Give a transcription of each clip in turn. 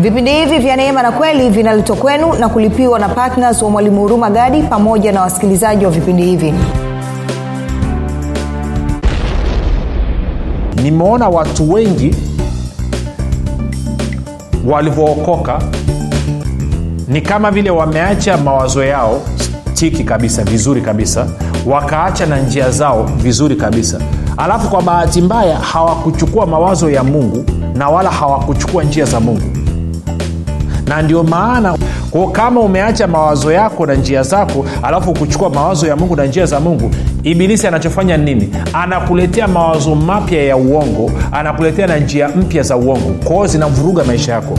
vipindi hivi vya neema na kweli vinaletwa kwenu na kulipiwa na ptns wa mwalimu huruma gadi pamoja na wasikilizaji wa vipindi hivi. Nimeona watu wengi walivyookoka. Ni kama vile wameacha mawazo yao tiki kabisa vizuri kabisa. Wakaacha na njia zao vizuri kabisa. Alafu kwa bahati mbaya hawakuchukua mawazo ya mungu na wala hawakuchukua njia za mungu na ndio maana kwa kama umeacha mawazo yako na njia zako alafu kuchukua mawazo ya mungu na njia za mungu ibilisi anachofanya nini? Anakuletea mawazo mapya ya uongo anakuletea na njia mpya za uongo. Kwao zinavuruga maisha yako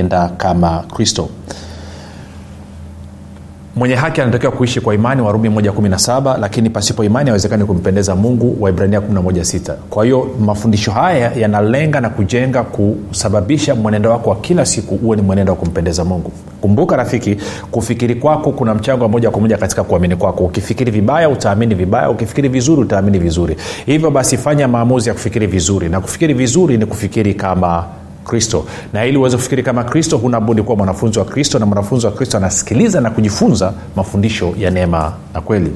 kutenda kama kristo. Mwenye haki anatakiwa kuishi kwa imani warumi 117 lakini pasipo imani awezekani kumpendeza mungu waibrania 116 kwa hiyo mafundisho haya yanalenga na kujenga kusababisha mwenendo wako wa kila siku uwe ni mwenendo wa kumpendeza mungu. Kumbuka rafiki kufikiri kwako kuna mchango wa moja kwa moja katika kuamini kwako. Ukifikiri vibaya utaamini vibaya. Ukifikiri vizuri utaamini vizuri. Hivyo basi fanya maamuzi ya kufikiri vizuri. Na kufikiri vizuri ni kufikiri kama kristo. Na ili uweze kufikiri kama kristo huna budi kuwa mwanafunzi wa kristo na mwanafunzi wa kristo anasikiliza na kujifunza mafundisho ya neema na kweli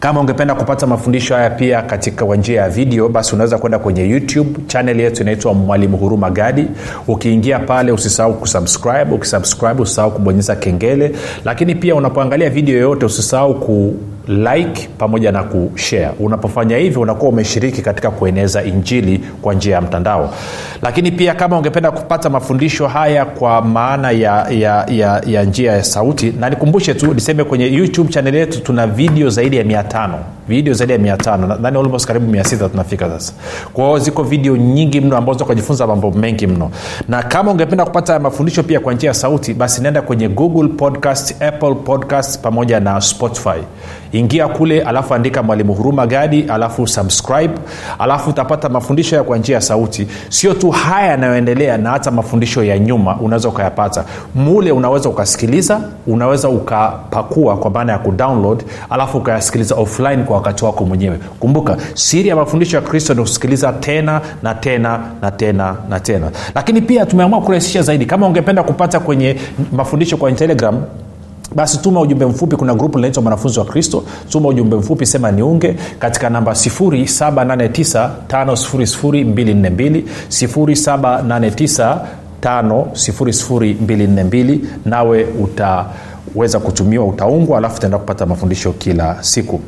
kama ungependa kupata mafundisho haya pia katika kwa njia ya video basi unaweza kwenda kwenye youtube. Chanel yetu inaitwa mwalimu huruma gadi. Ukiingia pale usisahau kusubscribe. Ukisubscribe usisahau kubonyeza kengele. Lakini pia unapoangalia video yoyote usisahau ku like pamoja na kushare unapofanya hivyo unakuwa umeshiriki katika kueneza injili kwa njia ya mtandao. Lakini pia kama ungependa kupata mafundisho haya kwa maana ya, ya, ya, ya njia ya sauti na nikumbushe tu niseme kwenye youtube chanel yetu tuna video zaidi ya mia tano. Video zaidi ya mia tano. Nadhani almost karibu mia sita tunafika sasa. Kwao ziko video nyingi mno ambazo ukajifunza mambo mengi mno. Na kama ungependa kupata mafundisho pia kwa njia ya sauti basi naenda kwenye google podcast apple podcast pamoja na spotify ingia kule alafu andika mwalimu huruma gadi alafu subscribe alafu utapata mafundisho ya kwa njia ya sauti. Sio tu haya yanayoendelea na hata mafundisho ya nyuma unaweza ukayapata. Mule unaweza ukasikiliza unaweza ukapakua kwa maana ya kudownload alafu ukayasikiliza offline kwa wakati wako mwenyewe. Kumbuka siri ya mafundisho ya kristo ni kusikiliza tena na tena na tena na tena. Lakini pia tumeamua kurahisisha zaidi. Kama ungependa kupata kwenye mafundisho kwenye telegram basi tuma ujumbe mfupi kuna grupu linaitwa mwanafunzi wa kristo. Tuma ujumbe mfupi sema niunge katika namba 7895242 789 5242 nawe utaweza kutumiwa utaungwa alafu utaenda kupata mafundisho kila siku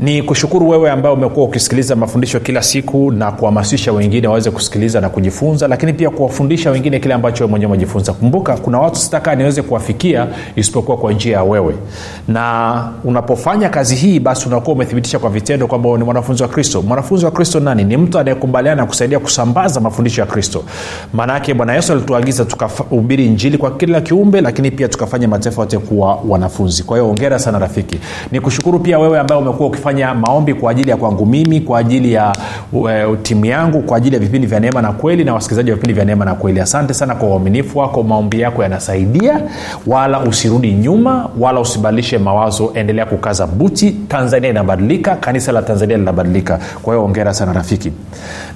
ni kushukuru wewe ambaye umekuwa ukisikiliza mafundisho kila siku na kuhamasisha wengine waweze kusikiliza na kujifunza lakini pia kuwafundisha wengine kile ambacho we mwenyewe umejifunza. Kumbuka kuna watu sitaka niweze kuwafikia isipokuwa kwa njia ya wewe. Na unapofanya kazi hii basi unakuwa umethibitisha kwa vitendo kwamba ni mwanafunzi wa kristo. Mwanafunzi wa kristo nani? Ni mtu anayekubaliana na kusaidia kusambaza mafundisho ya kristo. Maanaake bwana yesu alituagiza tukahubiri injili kwa kila kiumbe lakini pia tukafanya mataifa yote kuwa wanafunzi. Kwa hiyo ongera sana rafiki. Ni kushukuru pia wewe ambaye umekuwa ukifanya maombi kwa ajili ya kwangu mimi kwa ajili ya uh, timu yangu kwa ajili ya vipindi vya neema na kweli na wasikilizaji wa vipindi vya neema na kweli. Asante sana kwa uaminifu wako. Maombi yako yanasaidia. Wala usirudi nyuma wala usibadilishe mawazo. Endelea kukaza buti. Tanzania inabadilika. Kanisa la tanzania linabadilika. Kwa hiyo ongera sana rafiki.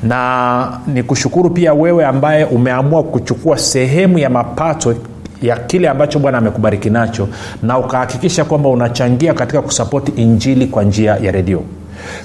Na ni kushukuru pia wewe ambaye umeamua kuchukua sehemu ya mapato ya kile ambacho bwana amekubariki nacho na ukahakikisha kwamba unachangia katika kusapoti injili kwa njia ya redio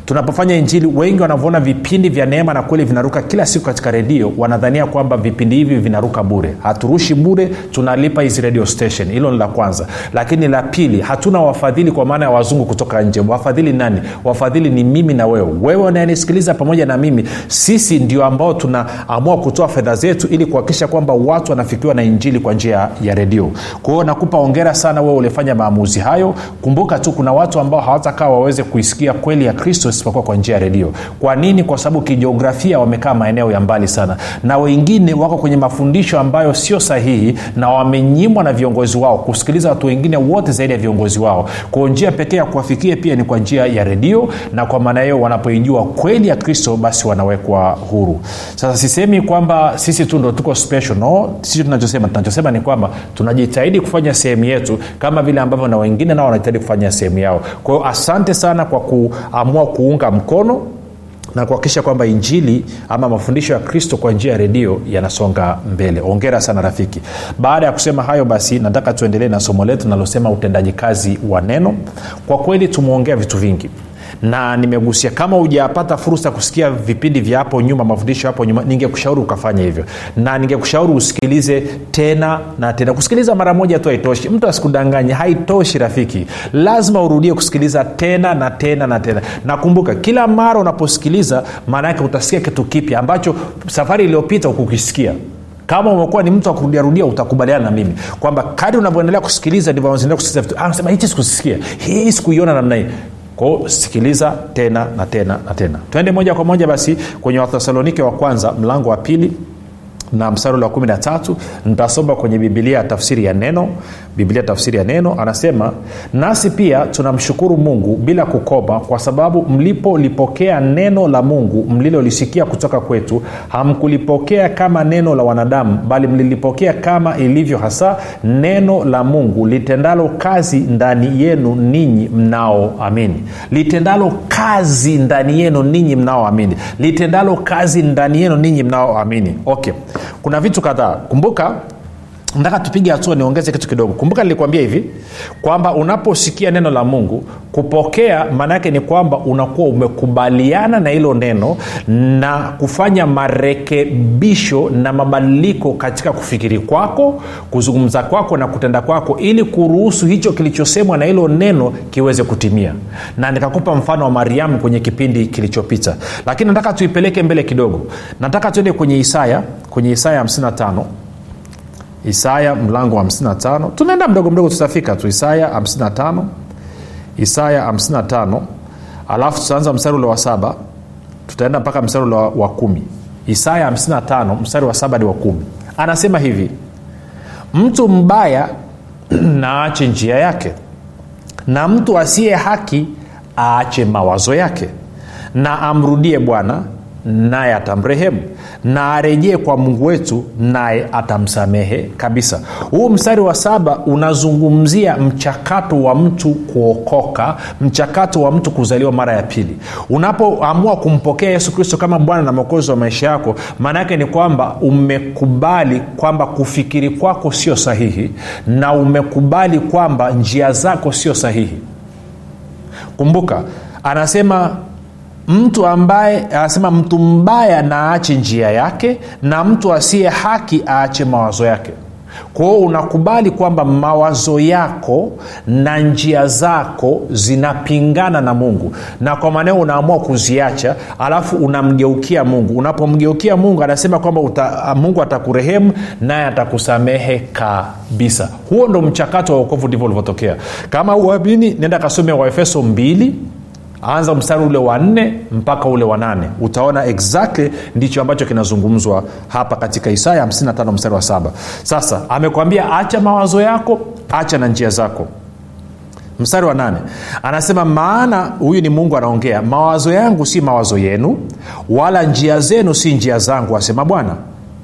tunapofanya injili wengi wanavyoona vipindi vya neema na kweli vinaruka kila siku katika redio wanadhania kwamba vipindi hivi vinaruka bure. Haturushi bure tunalipa hizi radio station. Hilo ni la kwanza. Lakini la pili hatuna wafadhili kwa maana ya wazungu kutoka nje. Wafadhili nani? Wafadhili ni mimi na wewe. Wewe unayenisikiliza pamoja na mimi sisi ndio ambao tunaamua kutoa fedha zetu ili kuhakikisha kwamba watu wanafikiwa na injili kwa njia ya redio. Kwa nakupa ongera sana wewe ulifanya maamuzi hayo. Kumbuka tu kuna watu ambao hawatakaa waweze kuisikia kweli ya kristo isipokuwa kwa njia ya redio. Kwa nini? Kwa sababu kijiografia wamekaa maeneo ya mbali sana. Na wengine wako kwenye mafundisho ambayo sio sahihi na wamenyimwa na viongozi wao kusikiliza watu wengine wote zaidi ya viongozi wao. Kwa njia pekee ya kuwafikia pia ni kwa njia ya redio na kwa maana hiyo wanapoijua kweli ya kristo basi wanawekwa huru. Sasa sisemi kwamba sisi tu ndo tuko special no. Sisi tunachosema tunachosema ni kwamba tunajitahidi kufanya sehemu yetu kama vile ambavyo na wengine nao wanajitahidi kufanya sehemu yao. Kwa hiyo asante sana kwa kuamua kuunga mkono na kuhakikisha kwamba injili ama mafundisho ya kristo kwa njia ya redio yanasonga mbele. Ongera sana rafiki. Baada ya kusema hayo basi nataka tuendelee na somo letu linalosema utendaji kazi wa neno. Kwa kweli tumeongea vitu vingi na nimegusia kama hujapata fursa kusikia vipindi vya hapo nyuma mafundisho hapo nyuma ningekushauri ukafanya hivyo. Na ningekushauri usikilize tena na tena. Kusikiliza mara moja tu haitoshi. Mtu asikudanganye haitoshi rafiki. Lazima urudie kusikiliza tena na tena na tena. Nakumbuka kila mara unaposikiliza maana yake utasikia kitu kipya ambacho safari iliyopita ukukisikia kama umekuwa ni mtu wa kurudiarudia utakubaliana na mimi. Kwamba kadi unavyoendelea kusikiliza ndivyo anasema hichi sikusikia hii sikuiona namna hii kwao sikiliza tena na tena na tena. Twende moja kwa moja basi kwenye wathesalonike wa kwanza mlango wa pili na mstari wa kumi na tatu nitasoma kwenye bibilia tafsiri ya neno. Biblia tafsiri ya neno anasema nasi pia tunamshukuru mungu bila kukoma kwa sababu mlipolipokea neno la mungu mlilolisikia kutoka kwetu hamkulipokea kama neno la wanadamu bali mlilipokea kama ilivyo hasa neno la mungu litendalo kazi ndani yenu ninyi mnaoamini litendalo kazi ndani yenu ninyi mnaoamini litendalo kazi ndani yenu ninyi mnaoamini okay kuna vitu kadhaa. Kumbuka nataka tupige hatua niongeze kitu kidogo. Kumbuka nilikwambia hivi kwamba unaposikia neno la mungu kupokea maana yake ni kwamba unakuwa umekubaliana na hilo neno na kufanya marekebisho na mabadiliko katika kufikiri kwako kuzungumza kwako na kutenda kwako ili kuruhusu hicho kilichosemwa na hilo neno kiweze kutimia. Na nikakupa mfano wa mariamu kwenye kipindi kilichopita. Lakini nataka tuipeleke mbele kidogo. Nataka tuende kwenye isaya kwenye isaya 55 isaya mlango wa 55 tunaenda mdogo mdogo tutafika tu. Isaya 55 isaya 55 alafu tutaanza mstari ule wa saba. Tutaenda mpaka mstari ule wa, kumi. Isaya 55 mstari wa saba ni wa kumi. Anasema hivi mtu mbaya na aache njia yake na mtu asiye haki aache mawazo yake na amrudie bwana naye atamrehemu na arejee kwa mungu wetu naye atamsamehe kabisa. Huu mstari wa saba unazungumzia mchakato wa mtu kuokoka mchakato wa mtu kuzaliwa mara ya pili. Unapoamua kumpokea yesu kristo kama bwana na mwokozi wa maisha yako maana yake ni kwamba umekubali kwamba kufikiri kwako sio sahihi na umekubali kwamba njia zako sio sahihi. Kumbuka anasema mtu ambaye anasema mtu mbaya na aache njia yake na mtu asiye haki aache mawazo yake. Kwao unakubali kwamba mawazo yako na njia zako zinapingana na mungu. Na kwa maneo unaamua kuziacha alafu unamgeukia mungu. Unapomgeukia mungu anasema kwamba uta, mungu atakurehemu naye atakusamehe kabisa. Huo ndo mchakato wa uokovu ndivyo ulivyotokea. Kama uamini nenda kasome waefeso mbili anza mstari ule wa nne mpaka ule wa nane. Utaona exactly ndicho ambacho kinazungumzwa hapa katika isaya 55 mstari wa saba. Sasa amekwambia acha mawazo yako acha na njia zako. Mstari wa nane. Anasema maana huyu ni mungu anaongea. Mawazo yangu si mawazo yenu wala njia zenu si njia zangu asema bwana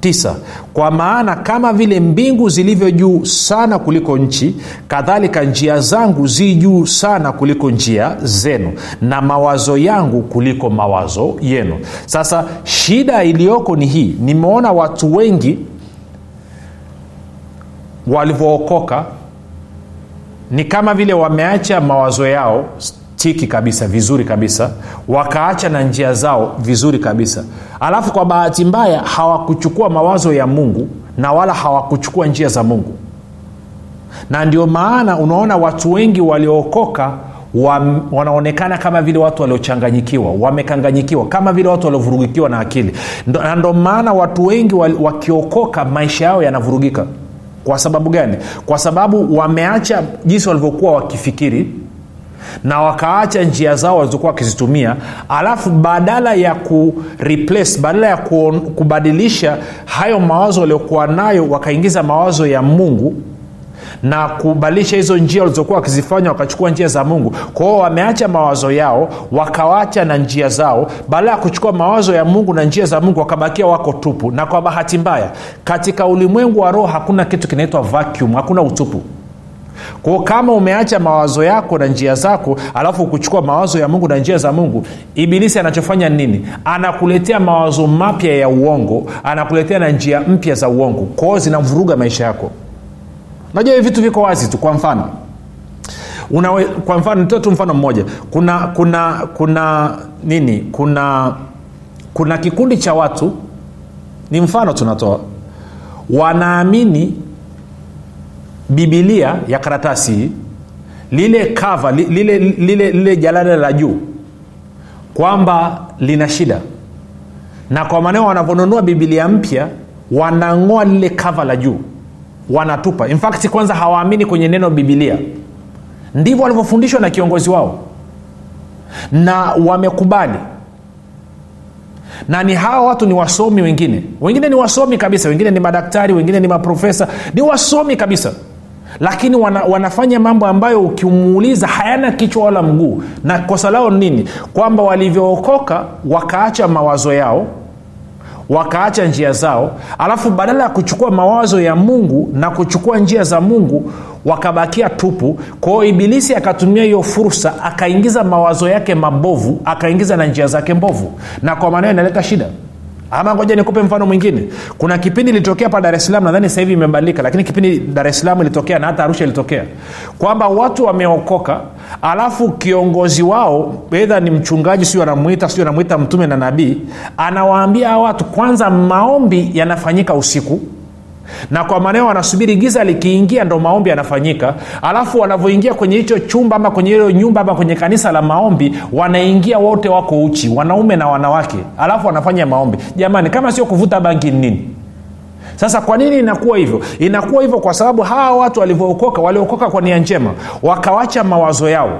tisa. Kwa maana kama vile mbingu zilivyo juu sana kuliko nchi kadhalika njia zangu zi juu sana kuliko njia zenu na mawazo yangu kuliko mawazo yenu. Sasa shida iliyoko ni hii. Nimeona watu wengi walivyookoka. Ni kama vile wameacha mawazo yao tiki kabisa vizuri kabisa. Wakaacha na njia zao vizuri kabisa. Alafu kwa bahati mbaya hawakuchukua mawazo ya mungu na wala hawakuchukua njia za mungu. Na ndio maana unaona watu wengi waliookoka wa, wanaonekana kama vile watu waliochanganyikiwa wamekanganyikiwa kama vile watu waliovurugikiwa na akili. Na ndo maana watu wengi wakiokoka maisha yao yanavurugika. Kwa sababu gani? Kwa sababu wameacha jinsi walivyokuwa wakifikiri na wakaacha njia zao walizokuwa wakizitumia alafu badala ya ku badala ya ku, kubadilisha hayo mawazo waliokuwa nayo wakaingiza mawazo ya mungu na kubadilisha hizo njia walizokuwa wakizifanya wakachukua njia za mungu. Kwao wameacha mawazo yao wakawacha na njia zao. Badala ya kuchukua mawazo ya mungu na njia za mungu wakabakia wako tupu. Na kwa bahati mbaya katika ulimwengu wa roho hakuna kitu kinaitwa vacuum hakuna utupu kwao kama umeacha mawazo yako na njia zako alafu kuchukua mawazo ya mungu na njia za mungu ibilisi anachofanya nini? Anakuletea mawazo mapya ya uongo anakuletea na njia mpya za uongo. Kwao zinavuruga maisha yako. Najua hivi vitu viko wazi tu kwa mfano. Unawe, kwa mfano nitoe tu mfano mmoja. Kuna kuna kuna nini? Kuna kuna kikundi cha watu ni mfano tunatoa. Wanaamini bibilia ya karatasi lile kava lile, lile, lile jalada la juu kwamba lina shida. Na kwa maneo wanavyonunua bibilia mpya wanang'oa lile kava la juu wanatupa. In fact kwanza hawaamini kwenye neno bibilia ndivyo walivyofundishwa na kiongozi wao. Na wamekubali. Na ni hawa watu ni wasomi wengine. Wengine ni wasomi kabisa wengine ni madaktari wengine ni maprofesa. Ni wasomi kabisa lakini wana, wanafanya mambo ambayo ukimuuliza hayana kichwa wala mguu. Na kosa lao nini? Kwamba walivyookoka wakaacha mawazo yao wakaacha njia zao. Alafu badala ya kuchukua mawazo ya mungu na kuchukua njia za mungu wakabakia tupu. Kwao ibilisi akatumia hiyo fursa akaingiza mawazo yake mabovu akaingiza na njia zake mbovu. Na kwa maanao inaleta shida ama ngoja nikupe mfano mwingine. Kuna kipindi ilitokea pa dar es salaam nadhani sasa hivi imebadilika lakini kipindi dar es salaam ilitokea na hata arusha ilitokea kwamba watu wameokoka alafu kiongozi wao edha ni mchungaji sio anamwita sio anamwita mtume na nabii anawaambia watu kwanza maombi yanafanyika usiku na kwa maneo wanasubiri giza likiingia ndo maombi yanafanyika. Alafu wanavyoingia kwenye hicho chumba ama kwenye hilo nyumba ama kwenye kanisa la maombi wanaingia wote wako uchi wanaume na wanawake. Alafu wanafanya maombi. Jamani kama sio kuvuta bangi ni nini? Sasa kwa nini inakuwa hivyo? Inakuwa hivyo kwa sababu hawa watu walivyookoka waliokoka kwa nia njema wakawacha mawazo yao.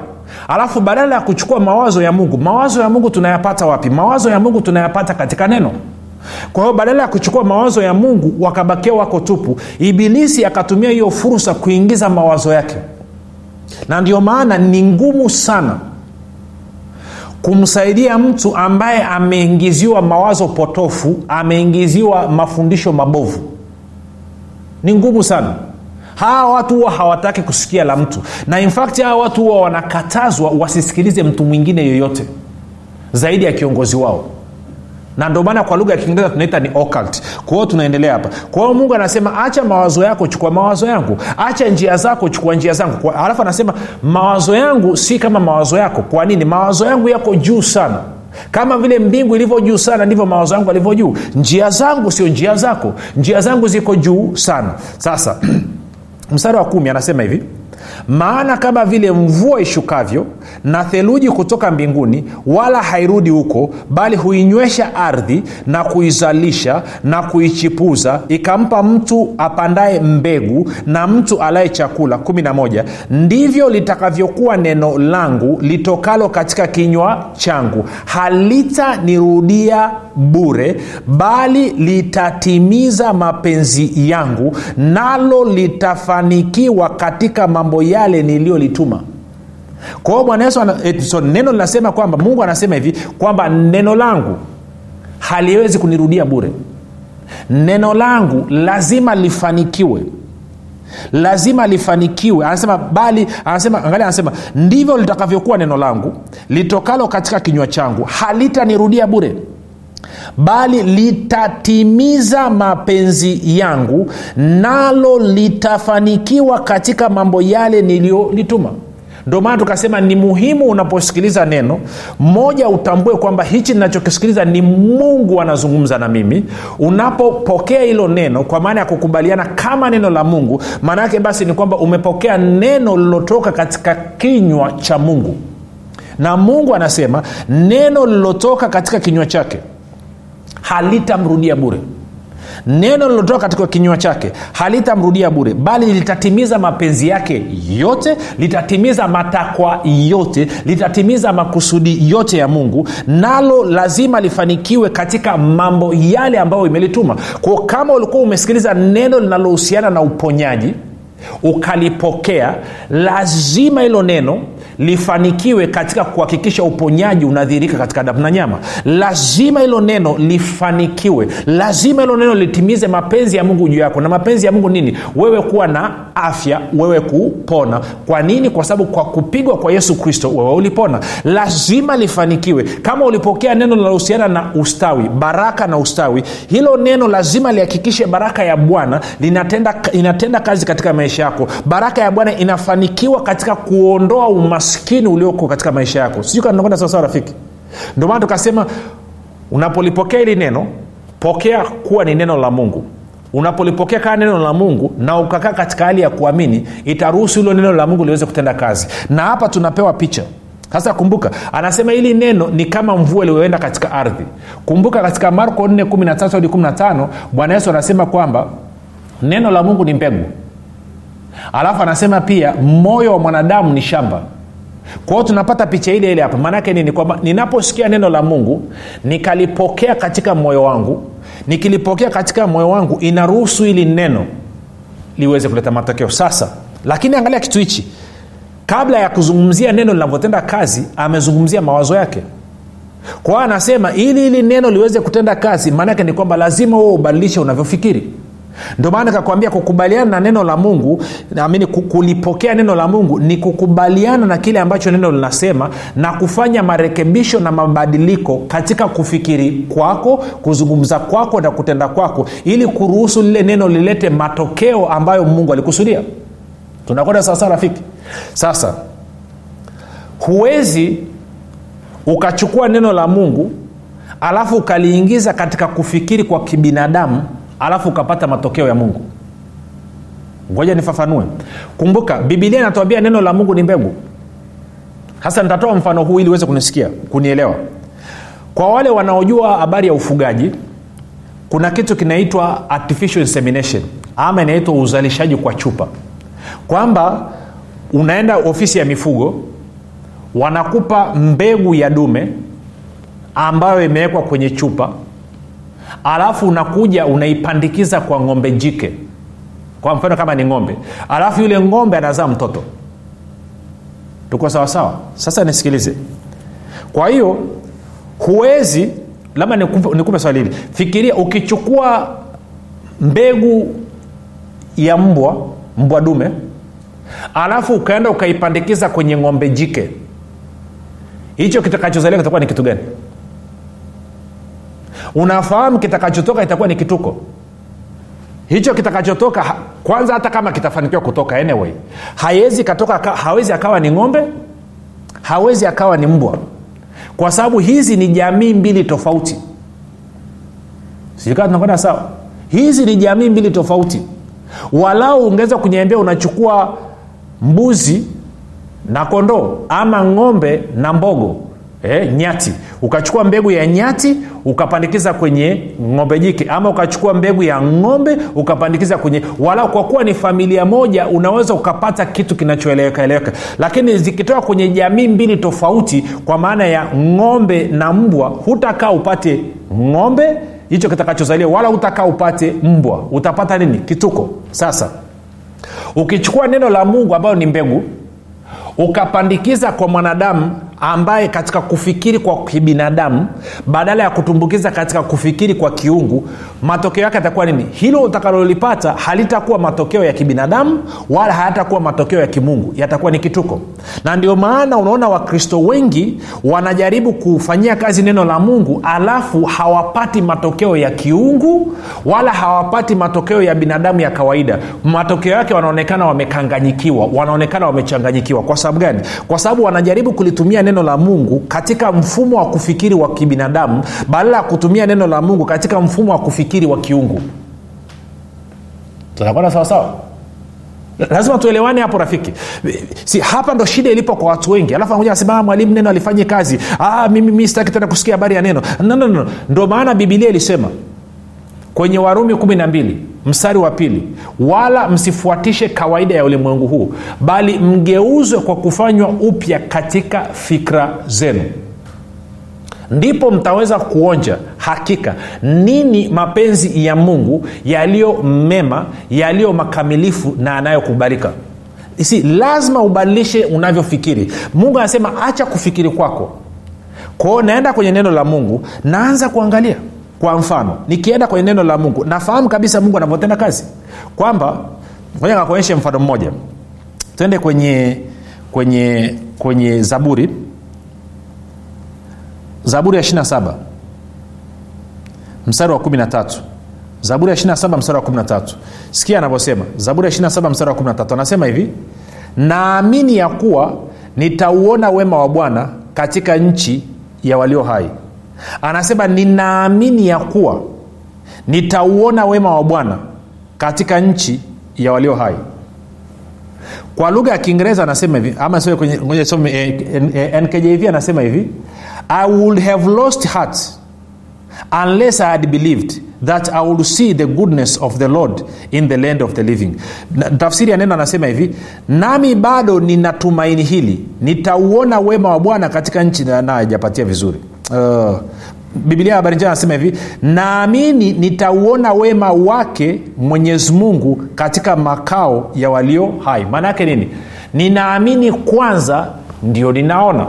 Alafu badala ya kuchukua mawazo ya mungu mawazo ya mungu tunayapata wapi? Mawazo ya mungu tunayapata katika neno kwa hiyo badala ya kuchukua mawazo ya mungu wakabakia wako tupu ibilisi akatumia hiyo fursa kuingiza mawazo yake. Na ndio maana ni ngumu sana kumsaidia mtu ambaye ameingiziwa mawazo potofu ameingiziwa mafundisho mabovu. Ni ngumu sana. Hawa watu huwa hawataki kusikia la mtu. Na infakti hawa watu huwa wanakatazwa wasisikilize mtu mwingine yoyote zaidi ya kiongozi wao na ndio maana kwa lugha ya kiingereza tunaita ni occult. Kwa hiyo tunaendelea hapa. Kwa hiyo mungu anasema acha mawazo yako chukua mawazo yangu. Acha njia zako chukua njia zangu. Halafu anasema mawazo yangu si kama mawazo yako. Kwa nini? Mawazo yangu yako juu sana. Kama vile mbingu ilivyo juu sana ndivyo mawazo yangu yalivyo juu. Njia zangu sio njia zako. Njia zangu ziko juu sana. Sasa mstari wa kumi anasema hivi maana kama vile mvua ishukavyo na theluji kutoka mbinguni wala hairudi huko bali huinywesha ardhi na kuizalisha na kuichipuza ikampa mtu apandaye mbegu na mtu alaye chakula. 11 ndivyo litakavyokuwa neno langu litokalo katika kinywa changu. Halitanirudia bure bali litatimiza mapenzi yangu nalo litafanikiwa katika mambo yale niliyolituma. Kwa hiyo bwana yesu eh, so, neno linasema kwamba mungu anasema hivi kwamba neno langu haliwezi kunirudia bure. Neno langu lazima lifanikiwe. Lazima lifanikiwe. Anasema bali anasema angalia anasema ndivyo litakavyokuwa neno langu. Litokalo katika kinywa changu halitanirudia bure bali litatimiza mapenzi yangu nalo litafanikiwa katika mambo yale niliyolituma. Ndio maana tukasema ni muhimu unaposikiliza neno moja utambue kwamba hichi ninachokisikiliza ni mungu anazungumza na mimi. Unapopokea hilo neno kwa maana ya kukubaliana kama neno la mungu maana yake basi ni kwamba umepokea neno lililotoka katika kinywa cha mungu. Na mungu anasema neno lililotoka katika kinywa chake halitamrudia bure. Neno lilotoka katika kinywa chake halitamrudia bure bali litatimiza mapenzi yake yote litatimiza matakwa yote litatimiza makusudi yote ya mungu nalo lazima lifanikiwe katika mambo yale ambayo imelituma. Kwao kama ulikuwa umesikiliza neno linalohusiana na uponyaji ukalipokea lazima hilo neno lifanikiwe katika kuhakikisha uponyaji unadhirika katika damu na nyama. Lazima hilo neno lifanikiwe. Lazima hilo neno litimize mapenzi ya mungu juu yako. Na mapenzi ya mungu nini? Wewe kuwa na afya wewe kupona. Kwa nini? Kwa sababu kwa kupigwa kwa yesu kristo wewe ulipona. Lazima lifanikiwe. Kama ulipokea neno linalohusiana na ustawi baraka na ustawi hilo neno lazima lihakikishe baraka ya bwana linatenda, inatenda kazi katika maisha yako. Baraka ya bwana inafanikiwa katika kuondoa umaskini ulioko katika maisha yako. Sijui sawasawa rafiki? Ndio maana tukasema unapolipokea hili neno pokea kuwa ni neno la mungu. Unapolipokea kaa neno la mungu na ukakaa katika hali ya kuamini itaruhusu hilo neno la mungu liweze kutenda kazi. Na hapa tunapewa picha. Sasa kumbuka anasema hili neno ni kama mvua iliyoenda katika ardhi. Kumbuka katika marko 4 13 hadi 15 bwana yesu anasema kwamba neno la mungu ni mbegu alafu anasema pia moyo wa mwanadamu ni shamba. Kwa hiyo tunapata picha ile ile hapa. Maanaake nini? Kwamba ninaposikia neno la mungu nikalipokea katika moyo wangu nikilipokea katika moyo wangu inaruhusu ili neno liweze kuleta matokeo. Sasa lakini angalia kitu hichi. Kabla ya kuzungumzia neno linavyotenda kazi amezungumzia mawazo yake. Kwa anasema ili hili neno liweze kutenda kazi maanaake ni kwamba lazima huo ubadilishe unavyofikiri ndio maana nikakwambia kukubaliana na neno la mungu naamini kulipokea neno la mungu ni kukubaliana na kile ambacho neno linasema na kufanya marekebisho na mabadiliko katika kufikiri kwako kuzungumza kwako na kutenda kwako ili kuruhusu lile neno lilete matokeo ambayo mungu alikusudia. Tunakwenda sawasawa rafiki? Sasa huwezi ukachukua neno la mungu alafu ukaliingiza katika kufikiri kwa kibinadamu alafu ukapata matokeo ya mungu. Ngoja nifafanue. Kumbuka bibilia inatuambia neno la mungu ni mbegu. Sasa nitatoa mfano huu ili uweze kunisikia kunielewa. Kwa wale wanaojua habari ya ufugaji kuna kitu kinaitwa artificial insemination. Ama inaitwa uzalishaji kwa chupa. Kwamba unaenda ofisi ya mifugo wanakupa mbegu ya dume ambayo imewekwa kwenye chupa alafu unakuja unaipandikiza kwa ng'ombe jike. Kwa mfano kama ni ng'ombe. Alafu yule ng'ombe anazaa mtoto. Tuko sawasawa sasa nisikilize. Kwa hiyo huwezi labda nikupe, swali hili. Fikiria ukichukua mbegu ya mbwa mbwa dume alafu ukaenda ukaipandikiza kwenye ng'ombe jike. Hicho kitakachozalia kitakuwa ni kitu gani unafahamu kitakachotoka itakuwa ni kituko. Hicho kitakachotoka kwanza hata kama kitafanikiwa kutoka anyway. Hawezi katoka hawezi akawa ni ng'ombe hawezi akawa ni mbwa. Kwa sababu hizi ni jamii mbili tofauti. Sijukaa tunakwenda sawa? Hizi ni jamii mbili tofauti. Walau ungeweza kuniambia unachukua mbuzi na kondoo ama ng'ombe na mbogo eh, nyati. Ukachukua mbegu ya nyati ukapandikiza kwenye ng'ombe jike. Ama ukachukua mbegu ya ng'ombe ukapandikiza kwenye wala kwa kuwa ni familia moja unaweza ukapata kitu kinachoeleweka eleweka. Lakini zikitoka kwenye jamii mbili tofauti kwa maana ya ng'ombe na mbwa hutakaa upate ng'ombe hicho kitakachozalia wala hutakaa upate mbwa. Utapata nini? Kituko. Sasa ukichukua neno la mungu ambayo ni mbegu ukapandikiza kwa mwanadamu ambaye katika kufikiri kwa kibinadamu badala ya kutumbukiza katika kufikiri kwa kiungu matokeo yake atakuwa nini? Hilo utakalolipata halitakuwa matokeo ya kibinadamu wala hayatakuwa matokeo ya kimungu yatakuwa ni kituko. Na ndio maana unaona wakristo wengi wanajaribu kufanyia kazi neno la mungu alafu hawapati matokeo ya kiungu wala hawapati matokeo ya binadamu ya kawaida. Matokeo yake wanaonekana wamekanganyikiwa wanaonekana wamechanganyikiwa. Kwa sababu gani? Kwa sababu wanajaribu kulitumia neno la mungu katika mfumo wa kufikiri wa kibinadamu badala ya kutumia neno la mungu katika mfumo wa kufikiri wa kiungu. Tunakwenda sawasawa lazima tuelewane hapo rafiki. Si hapa ndo shida ilipo kwa watu wengi. Alafu anakuja anasema mwalimu neno alifanye kazi. Ah, mimi mi sitaki tena kusikia habari ya neno. No, no, no. ndo maana bibilia ilisema kwenye warumi kumi na mbili mstari wa pili. Wala msifuatishe kawaida ya ulimwengu huu bali mgeuzwe kwa kufanywa upya katika fikra zenu. Ndipo mtaweza kuonja hakika nini mapenzi ya mungu yaliyo mema yaliyo makamilifu na yanayokubalika. Si lazima ubadilishe unavyofikiri. Mungu anasema acha kufikiri kwako. Kwao naenda kwenye neno la mungu naanza kuangalia kwa mfano nikienda kwenye neno la mungu nafahamu kabisa mungu anavyotenda kazi. Kwamba moja kakuonyeshe mfano mmoja. Twende kwenye kwenye kwenye zaburi. Zaburi ya 27 mstari wa 13 zaburi ya 27 mstari wa 13 sikia anavyosema. Zaburi ya 27 mstari wa 13 anasema hivi naamini ya kuwa nitauona wema wa bwana katika nchi ya walio hai anasema ninaamini ya kuwa nitauona wema wa bwana katika nchi ya walio hai. Kwa lugha ya kiingereza anasema hivi ama kwenye some, eh, eh, nkjv anasema hivi i would have lost heart unless i had believed that i would see the goodness of the lord in the land of the living. Tafsiri ya neno anasema hivi nami bado nina tumaini hili nitauona wema wa bwana katika nchi na ajapatia vizuri uh, bibilia habari njema anasema hivi naamini nitauona wema wake mwenyezi mungu katika makao ya walio hai. Maana yake nini? Ninaamini kwanza ndio ninaona.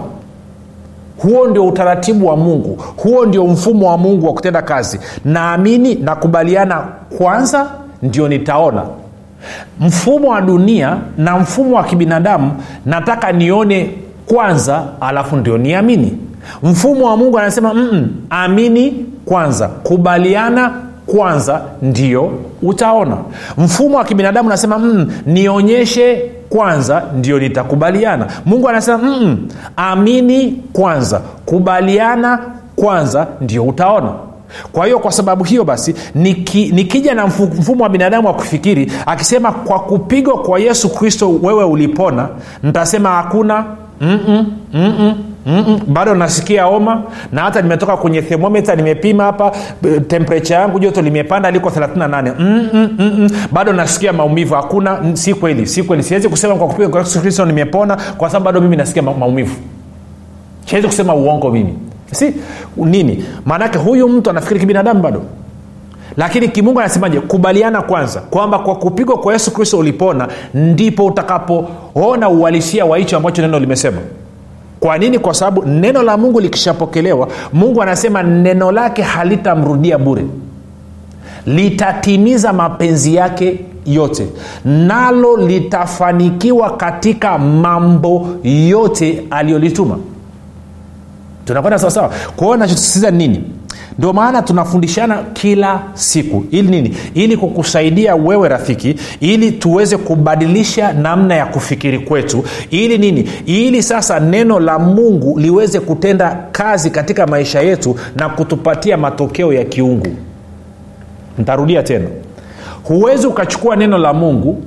Huo ndio utaratibu wa mungu. Huo ndio mfumo wa mungu wa kutenda kazi. Naamini nakubaliana kwanza ndio nitaona. Mfumo wa dunia na mfumo wa kibinadamu nataka nione kwanza alafu ndio niamini. Mfumo wa mungu anasema Mm-mm, amini kwanza kubaliana kwanza ndio utaona. Mfumo wa kibinadamu anasema mm, nionyeshe kwanza ndio nitakubaliana. Mungu anasema mm, amini kwanza kubaliana kwanza ndio utaona. Kwa hiyo kwa sababu hiyo basi niki, nikija na mfumo wa binadamu wa kufikiri akisema kwa kupigwa kwa yesu kristo wewe ulipona nitasema hakuna bado nasikia homa na hata nimetoka kwenye themometa nimepima hapa temperature yangu joto limepanda liko 38 Mm-mm, mm-mm. bado nasikia maumivu. Hakuna si kweli si kweli. Siwezi kusema kwa kupiga yesu kristo nimepona kwa sababu bado mimi nasikia maumivu. Siwezi kusema uongo mimi. Si nini? Maanake huyu mtu anafikiri kibinadamu bado lakini kimungu anasemaje? Kubaliana kwanza kwamba kwa kupigwa kwa yesu kristo ulipona ndipo utakapoona uhalisia wa hicho ambacho neno limesema. Kwa nini? Kwa sababu neno la mungu likishapokelewa mungu anasema neno lake halitamrudia bure. Litatimiza mapenzi yake yote. Nalo litafanikiwa katika mambo yote aliyolituma. Tunakwenda sawasawa? Kwa hiyo nachosisitiza ni nini ndio maana tunafundishana kila siku. Ili nini? Ili kukusaidia wewe rafiki ili tuweze kubadilisha namna ya kufikiri kwetu. Ili nini? Ili sasa neno la mungu liweze kutenda kazi katika maisha yetu na kutupatia matokeo ya kiungu. Ntarudia tena. Huwezi ukachukua neno la mungu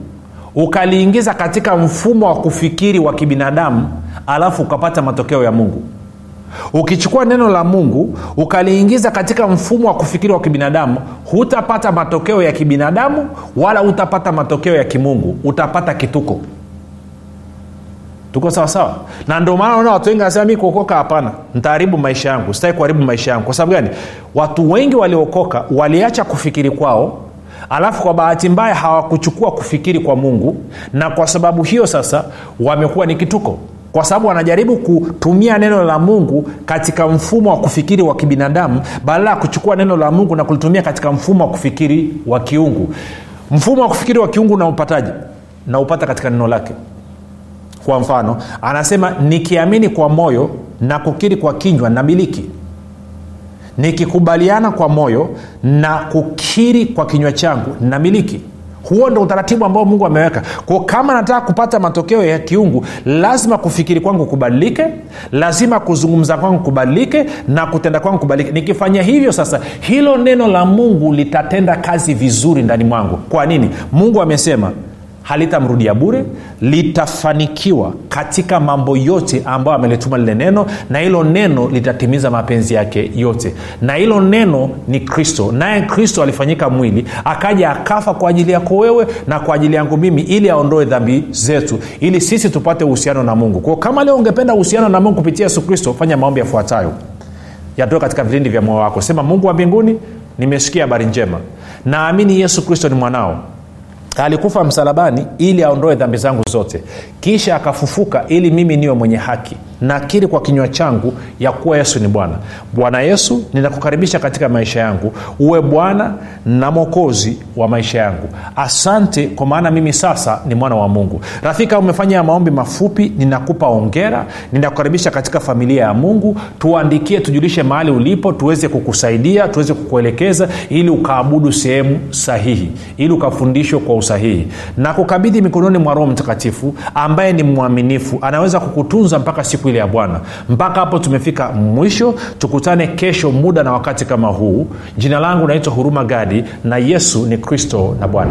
ukaliingiza katika mfumo wa kufikiri wa kibinadamu alafu ukapata matokeo ya mungu ukichukua neno la mungu ukaliingiza katika mfumo wa kufikiri wa kibinadamu hutapata matokeo ya kibinadamu wala hutapata matokeo ya kimungu. Utapata kituko. Tuko sawasawa na ndio maana naona watu wengi wanasema mi kuokoka hapana. Ntaharibu maisha yangu. Sitaki kuharibu maisha yangu. Kwa sababu gani? Watu wengi waliokoka waliacha kufikiri kwao alafu kwa bahati mbaya hawakuchukua kufikiri kwa mungu na kwa sababu hiyo sasa wamekuwa ni kituko kwa sababu wanajaribu kutumia neno la mungu katika mfumo wa kufikiri wa kibinadamu badala ya kuchukua neno la mungu na kulitumia katika mfumo wa kufikiri wa kiungu. Mfumo wa kufikiri wa kiungu naupataji naupata katika neno lake. Kwa mfano anasema nikiamini kwa moyo na kukiri kwa kinywa na miliki. Nikikubaliana kwa moyo na kukiri kwa kinywa changu na miliki huo ndo utaratibu ambao mungu ameweka. Ko kama nataka kupata matokeo ya kiungu lazima kufikiri kwangu kubadilike lazima kuzungumza kwangu kubadilike na kutenda kwangu kubadilike nikifanya hivyo sasa hilo neno la mungu litatenda kazi vizuri ndani mwangu. Kwa nini? Mungu amesema halitamrudia bure litafanikiwa katika mambo yote ambayo amelituma lile neno na hilo neno litatimiza mapenzi yake yote. Na hilo neno ni kristo. Naye kristo alifanyika mwili akaja akafa kwa ajili yako wewe na kwa ajili yangu mimi ili aondoe dhambi zetu ili sisi tupate uhusiano na mungu. Kwao kama leo ungependa uhusiano na mungu kupitia yesu kristo fanya maombi yafuatayo. Yatoe katika vilindi vya moyo wako. Sema mungu wa mbinguni nimesikia habari njema. Naamini yesu kristo ni mwanao alikufa msalabani ili aondoe dhambi zangu zote. Kisha akafufuka ili mimi niwe mwenye haki nakiri kwa kinywa changu ya kuwa yesu ni bwana. Bwana yesu ninakukaribisha katika maisha yangu. Uwe bwana na mwokozi wa maisha yangu. Asante kwa maana mimi sasa ni mwana wa mungu. Rafika umefanya maombi mafupi ninakupa ongera ninakukaribisha katika familia ya mungu. Tuandikie tujulishe mahali ulipo tuweze kukusaidia tuweze kukuelekeza ili ukaabudu sehemu sahihi ili ukafundishwe kwa usahihi. Na kukabidhi mikononi mwa roho mtakatifu ambaye ni mwaminifu. Anaweza kukutunza mpaka siku ile ya bwana. Mpaka hapo tumefika mwisho. Tukutane kesho muda na wakati kama huu. Jina langu naitwa huruma gadi na yesu ni kristo na bwana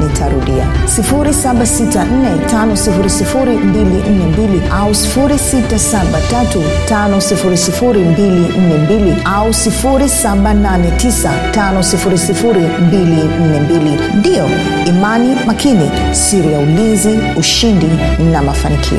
nitarudia. 7645242 au 6735242 au 7895242 ndiyo imani makini siri ya ulinzi ushindi na mafanikio